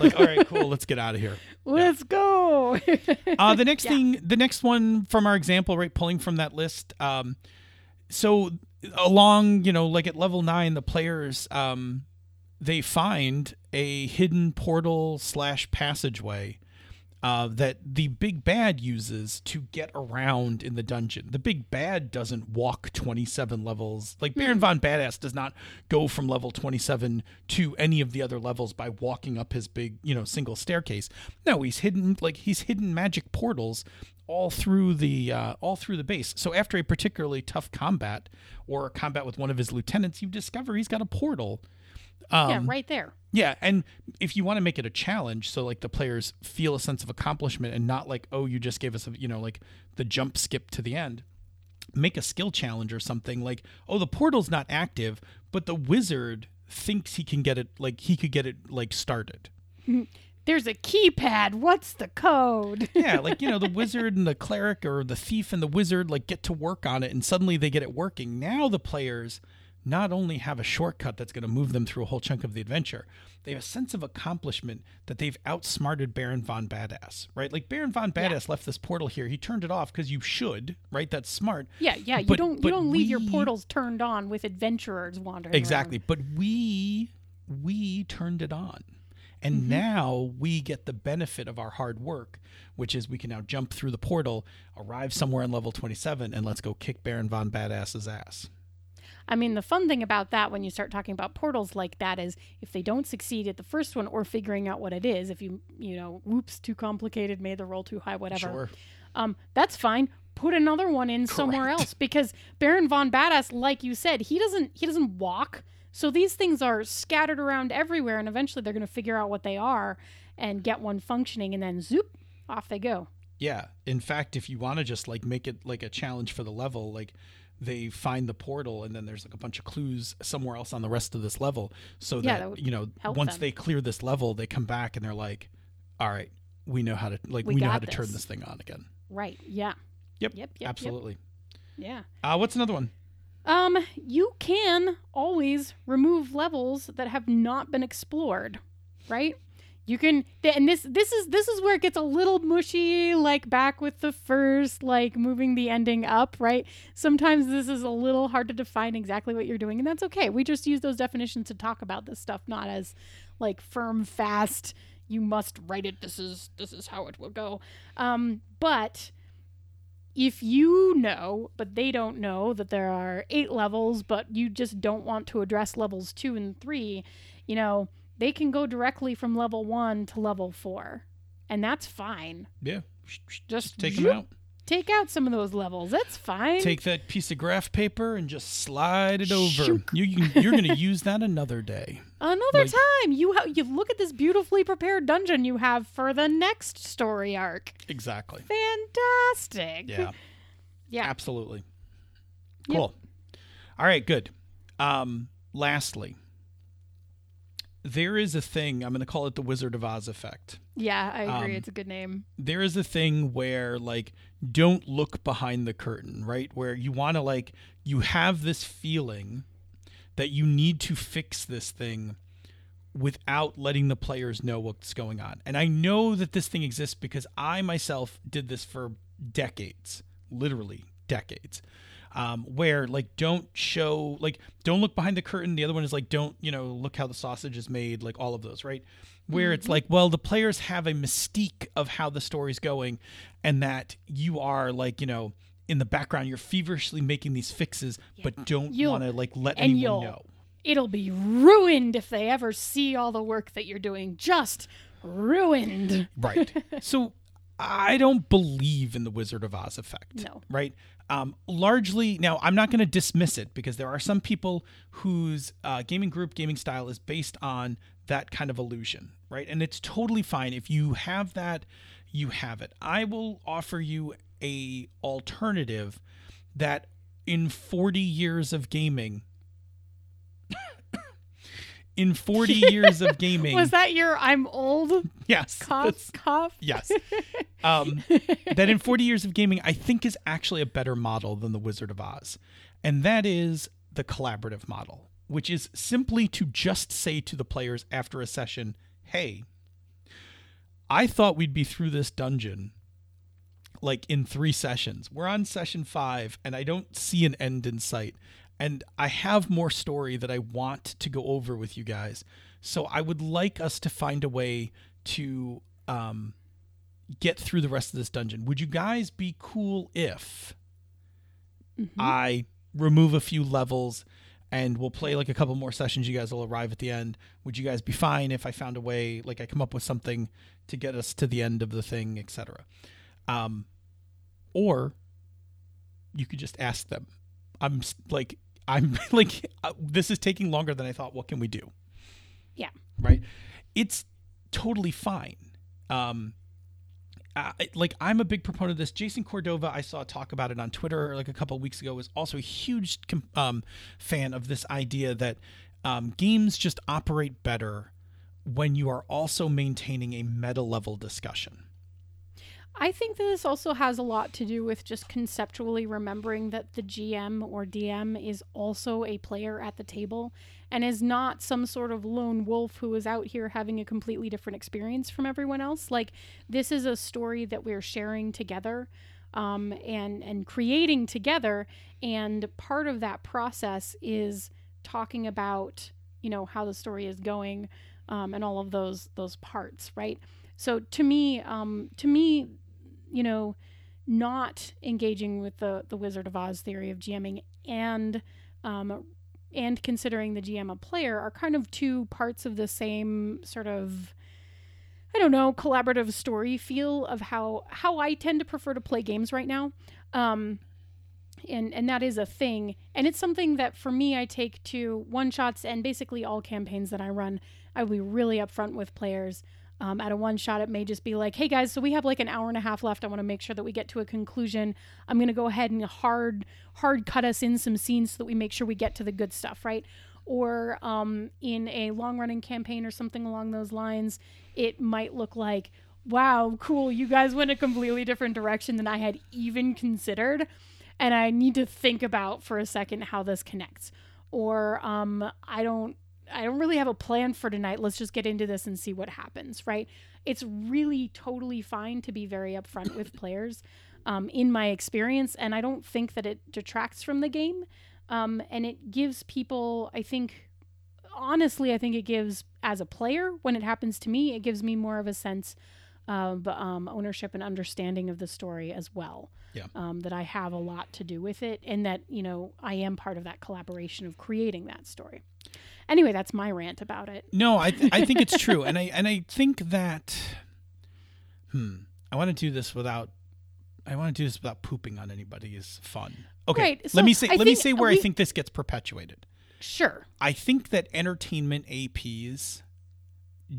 A: like, all right, cool. Let's get out of here.
B: Let's go.
A: Uh, the next (laughs)
B: Yeah.
A: thing, the next one from our example, right, pulling from that list. Um, so along, you know, like at level nine, the players, um, they find a hidden portal slash passageway uh, that the big bad uses to get around in the dungeon. The big bad doesn't walk 27 levels. Like Baron von Badass does not go from level 27 to any of the other levels by walking up his big, you know, single staircase. No, he's hidden like he's hidden magic portals all through the uh, all through the base. So after a particularly tough combat or a combat with one of his lieutenants, you discover he's got a portal. Um,
B: yeah, right there.
A: yeah, and if you want to make it a challenge, so like the players feel a sense of accomplishment and not like, oh, you just gave us a, you know, like the jump skip to the end. Make a skill challenge or something like, oh, the portal's not active, but the wizard thinks he can get it, like he could get it like started.
B: There's a keypad. What's the code? (laughs)
A: Yeah, like you know, the (laughs) wizard and the cleric or the thief and the wizard like get to work on it, and suddenly they get it working. Now the players not only have a shortcut that's going to move them through a whole chunk of the adventure, they have a sense of accomplishment that they've outsmarted Baron von Badass, right? Like Baron von Badass left this portal here. He turned it off because you should, right? That's smart.
B: Yeah, yeah. You
A: But-
B: don't you don't leave your portals turned on with adventurers wandering.
A: Exactly.
B: around.
A: But we we turned it on. And mm-hmm. now we get the benefit of our hard work, which is we can now jump through the portal, arrive somewhere on level 27, and let's go kick Baron Von Badass's ass.
B: I mean, the fun thing about that when you start talking about portals like that is if they don't succeed at the first one or figuring out what it is, if you you know, whoops, too complicated, made the roll too high, whatever.
A: Sure.
B: Um, that's fine. Put another one in somewhere else because Baron von Badass, like you said, he doesn't he doesn't walk. So these things are scattered around everywhere, and eventually they're going to figure out what they are and get one functioning, and then zoop, off they go.
A: Yeah. In fact, if you want to just like make it like a challenge for the level, like they find the portal and then there's like a bunch of clues somewhere else on the rest of this level so
B: Yeah,
A: that,
B: that
A: you know once
B: them.
A: they clear this level they come back and they're like all right we know how to like we,
B: We
A: know how to turn
B: this.
A: this thing on again
B: Right? Yeah.
A: yep
B: Yep. Yep.
A: absolutely
B: Yep.
A: uh what's another one
B: Um, you can always remove levels that have not been explored, right? You can, and this this is this is where it gets a little mushy, like back with the first, like moving the ending up, right? Sometimes this is a little hard to define exactly what you're doing, and that's okay. We just use those definitions to talk about this stuff, not as like firm, fast. You must write it. This is this is how it will go. Um, but if you know, but they don't know that there are eight levels, but you just don't want to address levels two and three, you know, they can go directly from level one to level four. And that's fine.
A: yeah
B: Just
A: take them out
B: Take out some of those levels. That's fine.
A: take that piece of graph paper and just slide it over
B: Shook.
A: you, you you're going to use that another day (laughs)
B: Another
A: like-
B: time. You ha- you look at this beautifully prepared dungeon you have for the next story arc.
A: exactly
B: Fantastic.
A: yeah
B: Yeah.
A: absolutely
B: Yep.
A: cool all right good um lastly there is a thing i'm going to call it the wizard of oz effect
B: Yeah, I agree.
A: Um,
B: it's a good name.
A: there is a thing where like don't look behind the curtain right where you want to like you have this feeling that you need to fix this thing without letting the players know what's going on and i know that this thing exists because i myself did this for decades literally decades um, where like don't show like don't look behind the curtain. The other one is like don't you know look how the sausage is made. Like all of those, right? Where it's like, well, the players have a mystique of how the story's going, and that you are like you know in the background you're feverishly making these fixes, but don't want to like let
B: and
A: anyone know.
B: It'll be ruined if they ever see all the work that you're doing. Just ruined.
A: Right. (laughs) so I don't believe in the Wizard of Oz effect.
B: No.
A: Right. Um, largely, now I'm not going to dismiss it because there are some people whose uh, gaming group, gaming style is based on that kind of illusion. Right. And it's totally fine. If you have that, you have it. I will offer you a alternative that in 40 years of gaming, (laughs) in 40 (laughs) years of gaming,
B: Was that your I'm old
A: yes,
B: cough cough?
A: Yes. Um, that in 40 years of gaming, I think is actually a better model than the Wizard of Oz. And that is the collaborative model, which is simply to just say to the players after a session, hey, I thought we'd be through this dungeon like in three sessions. We're on session five, and I don't see an end in sight. And I have more story that I want to go over with you guys. So I would like us to find a way to um, get through the rest of this dungeon. Would you guys be cool if I remove a few levels and we'll play like a couple more sessions? You guys will arrive at the end. Would you guys be fine if I found a way, like I come up with something to get us to the end of the thing, etc.? Um, or you could just ask them. I'm like, I'm (laughs) like, uh, this is taking longer than I thought. What can we do?
B: Yeah.
A: Right. It's totally fine. Um, uh, like I'm a big proponent of this. Jason Cordova, I saw a talk about it on Twitter like a couple of weeks ago, was also a huge com- um, fan of this idea that um, games just operate better when you are also maintaining a meta level discussion.
B: I think that this also has a lot to do with just conceptually remembering that the GM or DM is also a player at the table and is not some sort of lone wolf who is out here having a completely different experience from everyone else. Like this is a story that we're sharing together um, and and creating together, and part of that process is talking about you know how the story is going um, and all of those those parts, right? So to me, um, to me, you know, not engaging with the the Wizard of Oz theory of GMing and um, and considering the GM a player are kind of two parts of the same sort of I don't know collaborative story feel of how how I tend to prefer to play games right now. Um, and and that is a thing and it's something that for me I take to one shots and basically all campaigns that I run I will be really upfront with players um, at a one shot it may just be like hey guys so we have like an hour and a half left. I want to make sure that we get to a conclusion. I'm going to go ahead and hard hard cut us in some scenes so that we make sure we get to the good stuff right? Or um, in a long running campaign or something along those lines it might look like wow cool you guys went a completely different direction than I had even considered and I need to think about for a second how this connects. Or um, I don't I don't really have a plan for tonight. Let's just get into this and see what happens, right? It's really totally fine to be very upfront with players um, in my experience, and I don't think that it detracts from the game. Um, and it gives people, I think, honestly, I think it gives, as a player, when it happens to me, it gives me more of a sense of um, ownership and understanding of the story as well
A: Yeah.
B: um, that I have a lot to do with it, and that you know I am part of that collaboration of creating that story. Anyway, that's my rant about it.
A: No, I th- I think it's true, and I (laughs) and I think that, hmm, I want to do this without, I want to do this without pooping on anybody is fun. Okay,
B: Right, so
A: let me say
B: I
A: let me say where I think this gets perpetuated.
B: Sure.
A: I think that entertainment APs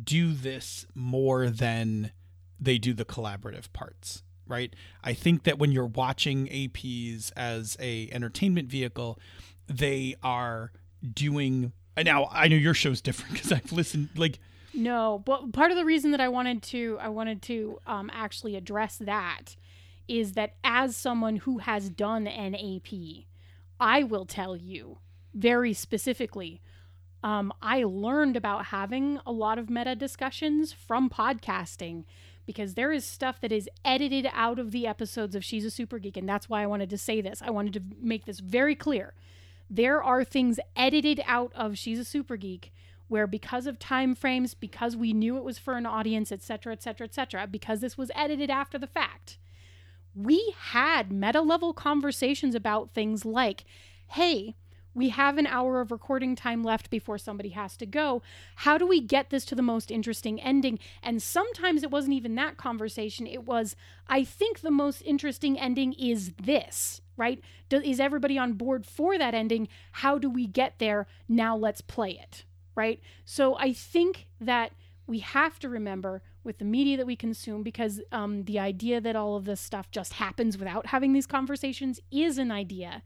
A: do this more than they do the collaborative parts, right? I think that when you're watching APs as a entertainment vehicle, they are doing and now I know your show's different (laughs) because I've listened like
B: No, but part of the reason that I wanted to I wanted to um, actually address that is that as someone who has done an AP, I will tell you very specifically. Um, I learned about having a lot of meta discussions from podcasting because there is stuff that is edited out of the episodes of She's a Super Geek. And that's why I wanted to say this. I wanted to make this very clear. There are things edited out of She's a Super Geek where because of time frames, because we knew it was for an audience, etc., etc., etc., because this was edited after the fact, we had meta level conversations about things like, hey, we have an hour of recording time left before somebody has to go. How do we get this to the most interesting ending? And sometimes it wasn't even that conversation. It was, I think the most interesting ending is this, right? Do, is everybody on board for that ending? How do we get there? Now let's play it, right? So I think that we have to remember with the media that we consume because um, the idea that all of this stuff just happens without having these conversations is an idea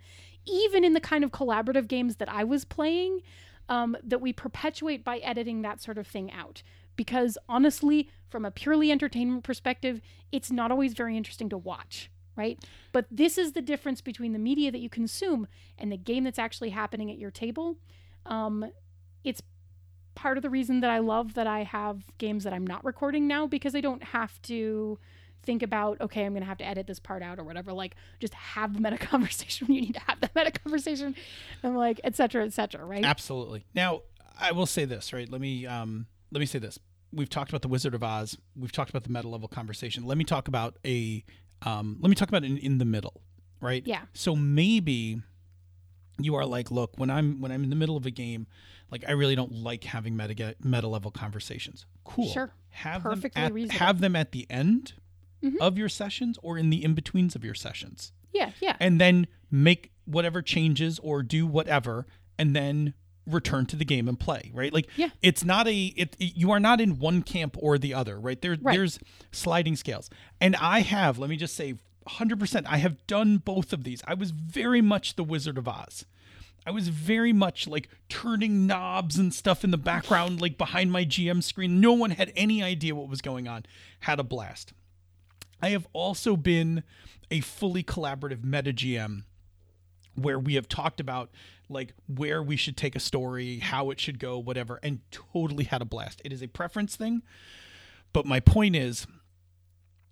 B: even in the kind of collaborative games that i was playing um, that we perpetuate by editing that sort of thing out because honestly from a purely entertainment perspective it's not always very interesting to watch right but this is the difference between the media that you consume and the game that's actually happening at your table um, it's part of the reason that I love that I have games that I'm not recording now because I don't have to think about okay I'm gonna have to edit this part out or whatever like just have the meta (laughs) conversation you need to have the meta conversation and like etc etc right
A: Absolutely. Now, I will say this, right? Let me um let me say this. We've talked about the Wizard of Oz. We've talked about the meta level conversation. Let me talk about a um let me talk about in, in the middle, right?
B: Yeah.
A: So maybe you are like, look, when I'm when I'm in the middle of a game, like I really don't like having meta meta level conversations. Cool.
B: Sure.
A: Have
B: Perfectly
A: them at,
B: reasonable.
A: have them at the end
B: Mhm.
A: of your sessions or in the in betweens of your sessions
B: yeah yeah
A: and then make whatever changes or do whatever and then return to the game and play right like
B: Yeah.
A: it's not a it, you are not in one camp or the other right there
B: Right.
A: there's sliding scales and i have let me just say 100% i have done both of these i was very much the wizard of oz I was very much like turning knobs and stuff in the background, like behind my GM screen. No one had any idea what was going on. Had a blast. I have also been a fully collaborative meta GM where we have talked about like where we should take a story, how it should go, whatever, and totally had a blast. It is a preference thing. But my point is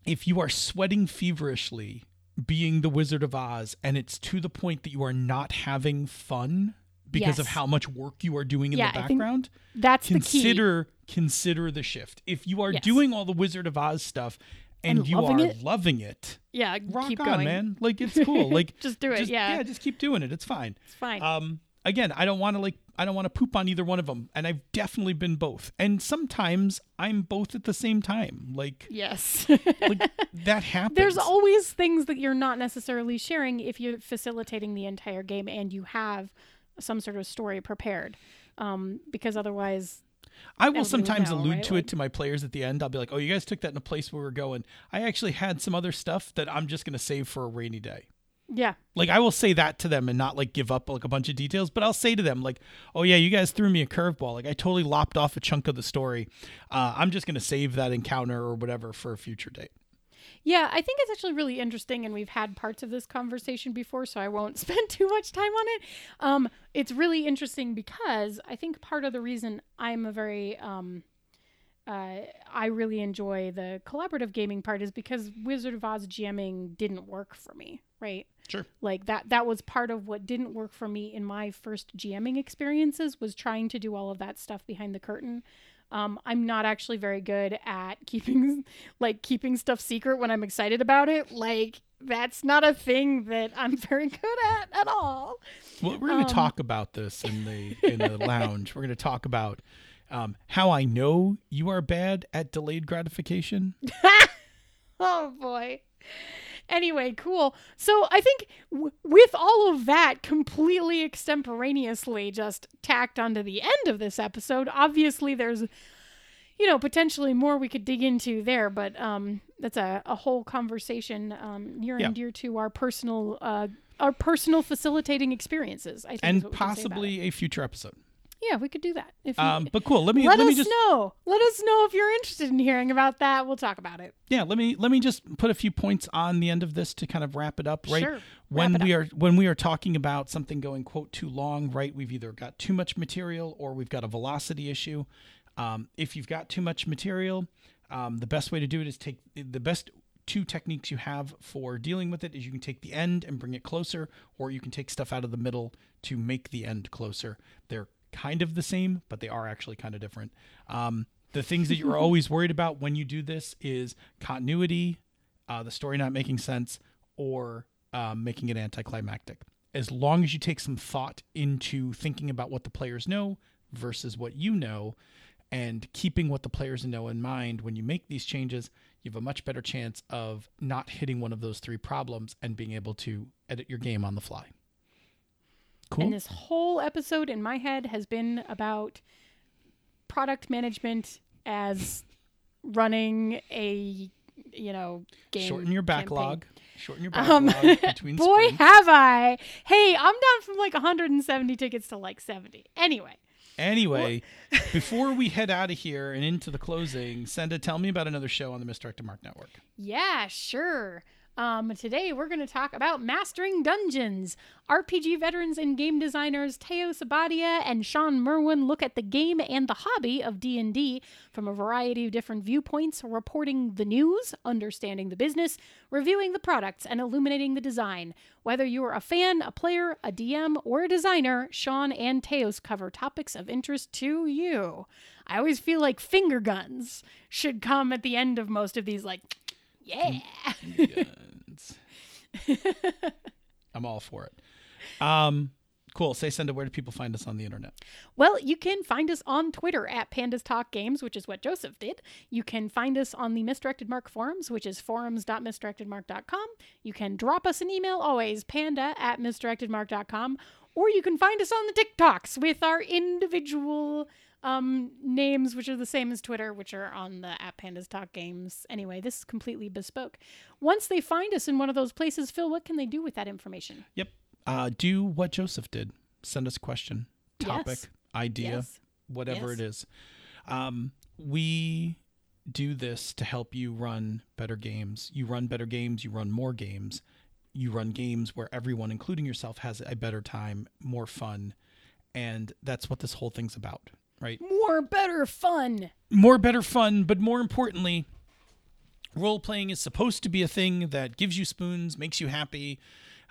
A: if you are sweating feverishly being the Wizard of Oz and it's to the point that you are not having fun because of how much work you are doing in
B: Yeah,
A: the background,
B: that's the key
A: consider consider the shift. If you are
B: Yes.
A: doing all the Wizard of Oz stuff and,
B: And
A: you
B: loving
A: are
B: it,
A: loving it,
B: yeah
A: rock
B: keep
A: on,
B: going
A: man. Like it's (laughs) cool. Like
B: Just do it,
A: Just,
B: yeah.
A: just keep doing it. It's fine.
B: it's fine
A: Um, again, I don't want to like I don't want to poop on either one of them, and I've definitely been both. And sometimes I'm both at the same time. Like,
B: yes
A: like (laughs) that happens.
B: there's always things that you're not necessarily sharing if you're facilitating the entire game and you have some sort of story prepared um, because otherwise
A: I will sometimes allude
B: right?
A: to
B: Like-
A: it to my players at the end. I'll be like, "Oh, you guys took that in a place where we're going. I actually had some other stuff that I'm just gonna save for a rainy day."
B: yeah
A: Like I will say that to them and not like give up like a bunch of details, but I'll say to them like, "Oh yeah, you guys threw me a curveball. Like I totally lopped off a chunk of the story. Uh, I'm just gonna save that encounter or whatever for a future date."
B: Yeah, I think it's actually really interesting, and we've had parts of this conversation before, so I won't (laughs) spend too much time on it. Um, it's really interesting because I think part of the reason I'm a very um, uh, I really enjoy the collaborative gaming part is because Wizard of Oz GMing didn't work for me, right?
A: Sure.
B: Like that that was part of what didn't work for me in my first GMing experiences was trying to do all of that stuff behind the curtain. Um, I'm not actually very good at keeping (laughs) like keeping stuff secret when I'm excited about it. Like that's not a thing that I'm (laughs) very good at at all.
A: Well, we're going to
B: Um,
A: talk about this in the in the (laughs) lounge. We're going to talk about um, how I know you are bad at delayed gratification.
B: Oh boy. Anyway, cool. So I think w- with all of that completely extemporaneously just tacked onto the end of this episode, obviously there's, you know, potentially more we could dig into there, but um, that's a, a whole conversation um, near
A: Yeah.
B: and dear to our personal uh, our personal facilitating experiences. I think,
A: and
B: what we can say about it.
A: possibly a future episode.
B: Yeah, we could do that. If you,
A: Um, but cool. Let me
B: let,
A: let,
B: us
A: me just
B: know. Let us know if you're interested in hearing about that. We'll talk about it.
A: yeah let me let me just put a few points on the end of this to kind of wrap it up. Right
B: Sure.
A: when we are when we are talking about something going quote too long, right? We've either got too much material or we've got a velocity issue. Um, if you've got too much material, Um, the best way to do it is take the best two techniques you have for dealing with it is you can take the end and bring it closer, or you can take stuff out of the middle to make the end closer. They're kind of the same, but they are actually kind of different. Um, the things that you're (laughs) always worried about when you do this is continuity, uh, the story not making sense, or um, making it anticlimactic. As long as you take some thought into thinking about what the players know versus what you know, and keeping what the players know in mind when you make these changes, you have a much better chance of not hitting one of those three problems and being able to edit your game on the fly. Cool.
B: And this whole episode in my head has been about product management as running a you know game.
A: Shorten your
B: campaign.
A: backlog. Shorten your
B: Um,
A: backlog (laughs) between
B: Boy,
A: sprints.
B: have I! Hey, I'm down from like 170 tickets to like 70. Anyway,
A: Anyway, (laughs) before we head out of here and into the closing, Senda, tell me about another show on the Misdirected Mark Network.
B: Yeah, sure. Um, today we're going to talk about Mastering Dungeons. RPG veterans and game designers Teos Abadia and Shawn Merwin look at the game and the hobby of D&D from a variety of different viewpoints, reporting the news, understanding the business, reviewing the products, and illuminating the design. Whether you're a fan, a player, a DM, or a designer, Shawn and Teos cover topics of interest to you. I always feel like finger guns should come at the end of most of these, like, yeah. (laughs)
A: I'm all for it. Um, cool. Say, Senda, where do people find us on the internet?
B: Well, you can find us on Twitter at Pandas Talk Games, which is what Joseph did. You can find us on the Misdirected Mark forums, which is forums.misdirectedmark.com. You can drop us an email, always panda at misdirectedmark.com. Or you can find us on the TikToks with our individual um, names, which are the same as Twitter, which are on the at Pandas Talk Games. Anyway, this is completely bespoke. Once they find us in one of those places, Phil, what can they do with that information?
A: Yep. Uh, do what Joseph did. Send us a question, topic,
B: Yes.
A: idea,
B: Yes.
A: whatever
B: Yes.
A: it is. Um, we do this to help you run better games. You run better games, you run more games. You run games where everyone, including yourself, has a better time, more fun. And that's what this whole thing's about, right?
B: More, better, fun.
A: more better fun, but more importantly, role playing is supposed to be a thing that gives you spoons, makes you happy,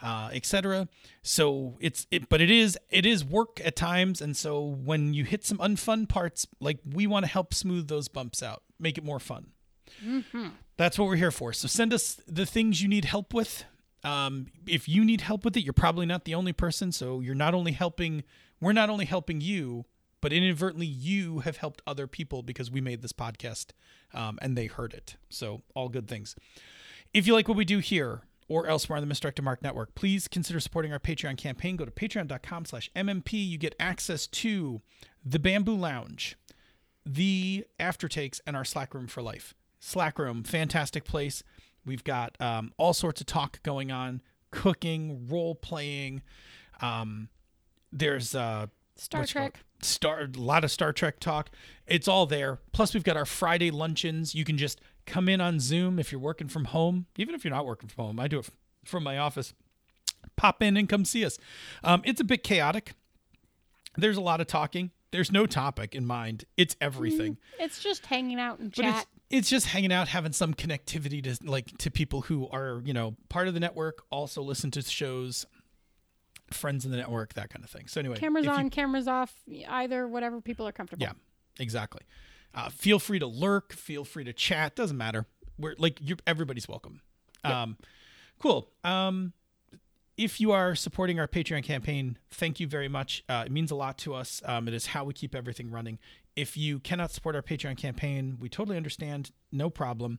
A: uh, etc. So it's it, but it is it is work at times, and so when you hit some unfun parts, like we want to help smooth those bumps out, make it more fun. That's what we're here for. So send us the things you need help with. Um, if you need help with it, you're probably not the only person. So you're not only helping, we're not only helping you, but inadvertently you have helped other people because we made this podcast um, and they heard it. So all good things. If you like what we do here or elsewhere on the Misdirected Mark Network, please consider supporting our Patreon campaign. Go to patreon.com slash MMP. You get access to the Bamboo Lounge, the aftertakes, and our Slack room for life. Slack room, fantastic place. We've got um, all sorts of talk going on, cooking, role playing. Um, there's uh,
B: Star
A: what's it called?
B: Trek.
A: Star, a lot of Star Trek talk. It's all there. Plus, we've got our Friday luncheons. You can just come in on Zoom if you're working from home, even if you're not working from home. I do it from my office. Pop in and come see us. Um, it's a bit chaotic. There's a lot of talking. There's no topic in mind. It's everything.
B: It's just hanging out and
A: But
B: chat.
A: it's it's just hanging out, having some connectivity to like to people who are you know part of the network, also listen to shows, friends in the network, that kind of thing. So anyway,
B: cameras
A: if you-
B: on, cameras off, either whatever people are comfortable.
A: yeah, exactly. Uh, feel free to lurk. Feel free to chat. Doesn't matter. We're like you. Everybody's welcome. Um, cool. Um, if you are supporting our Patreon campaign, thank you very much. Uh, it means a lot to us. Um, it is how we keep everything running. If you cannot support our Patreon campaign, we totally understand. No problem.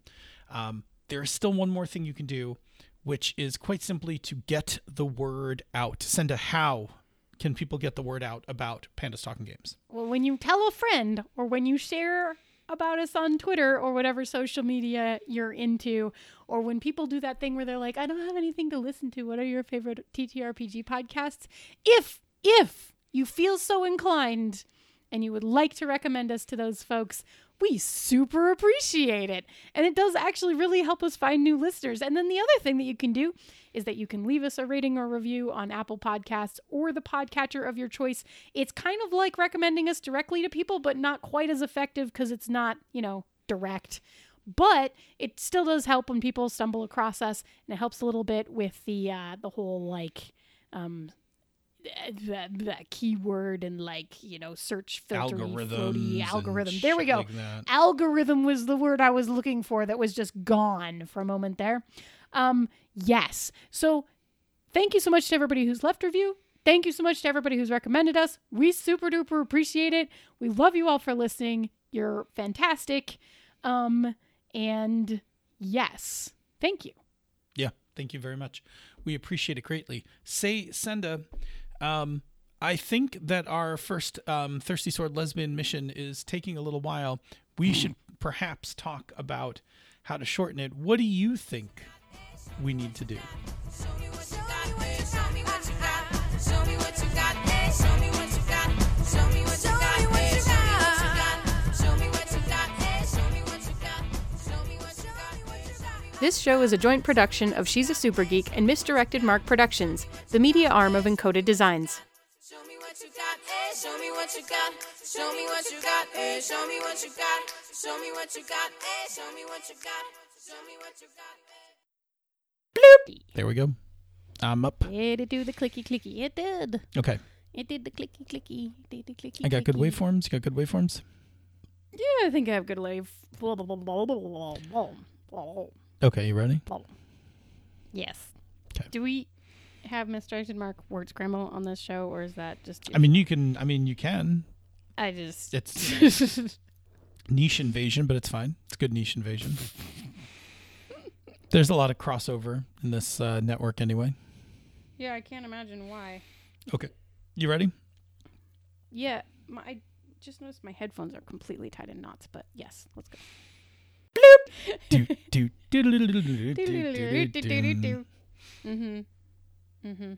A: Um, there is still one more thing you can do, which is quite simply to get the word out. Send a how can people get the word out about Pandas Talking Games?
B: Well, when you tell a friend or when you share about us on Twitter or whatever social media you're into, or when people do that thing where they're like, I don't have anything to listen to. What are your favorite TTRPG podcasts? If, if you feel so inclined and you would like to recommend us to those folks, we super appreciate it. And it does actually really help us find new listeners. And then the other thing that you can do is that you can leave us a rating or review on Apple Podcasts or the podcatcher of your choice. It's kind of like recommending us directly to people, but not quite as effective because it's not, you know, direct. but it still does help when people stumble across us, and it helps a little bit with the uh, the whole like um the, the keyword and like you know search filter algorithm. There we go.
A: like
B: algorithm was the word I was looking for that was just gone for a moment there. Um, yes. So thank you so much to everybody who's left review. Thank you so much to everybody who's recommended us. We super duper appreciate it. We love you all for listening. You're fantastic. Um, and yes, thank you.
A: Yeah, thank you very much. We appreciate it greatly. Say, Senda, um, I think that our first um, Thirsty Sword lesbian mission is taking a little while. We should perhaps talk about how to shorten it. What do you think we need to do?
B: This show is a joint production of She's a Super Geek and Misdirected Mark Productions, the media arm of Encoded Designs.
C: Show me what you got. Hey, show me what you got. Show me what you got. Hey, show me what you got. Show me what you got. Hey, show me what you got. Show me what you got. Hey.
A: There we go. I'm up.
B: Did it do the clicky clicky? It did.
A: Okay.
B: It did the clicky clicky. It did the clicky
A: I got good
B: clicky.
A: waveforms. You got good waveforms?
B: Yeah, I think I have good wave.
A: Okay, you ready?
B: Yes. Do we have misdirected mark word scramble on this show, or is that just?
A: I mean, you can. I mean, you can.
B: I just.
A: It's (laughs) niche invasion, but it's fine. It's good niche invasion. There's a lot of crossover in this uh, network anyway.
B: yeah, I can't imagine why.
A: Okay. You ready?
B: Yeah, my, I just noticed my headphones are completely tied in knots, but yes, let's go. (laughs)
A: do, do, do, do, do, do, do, do, do, do, do.
B: Mm-hmm. Mm-hmm.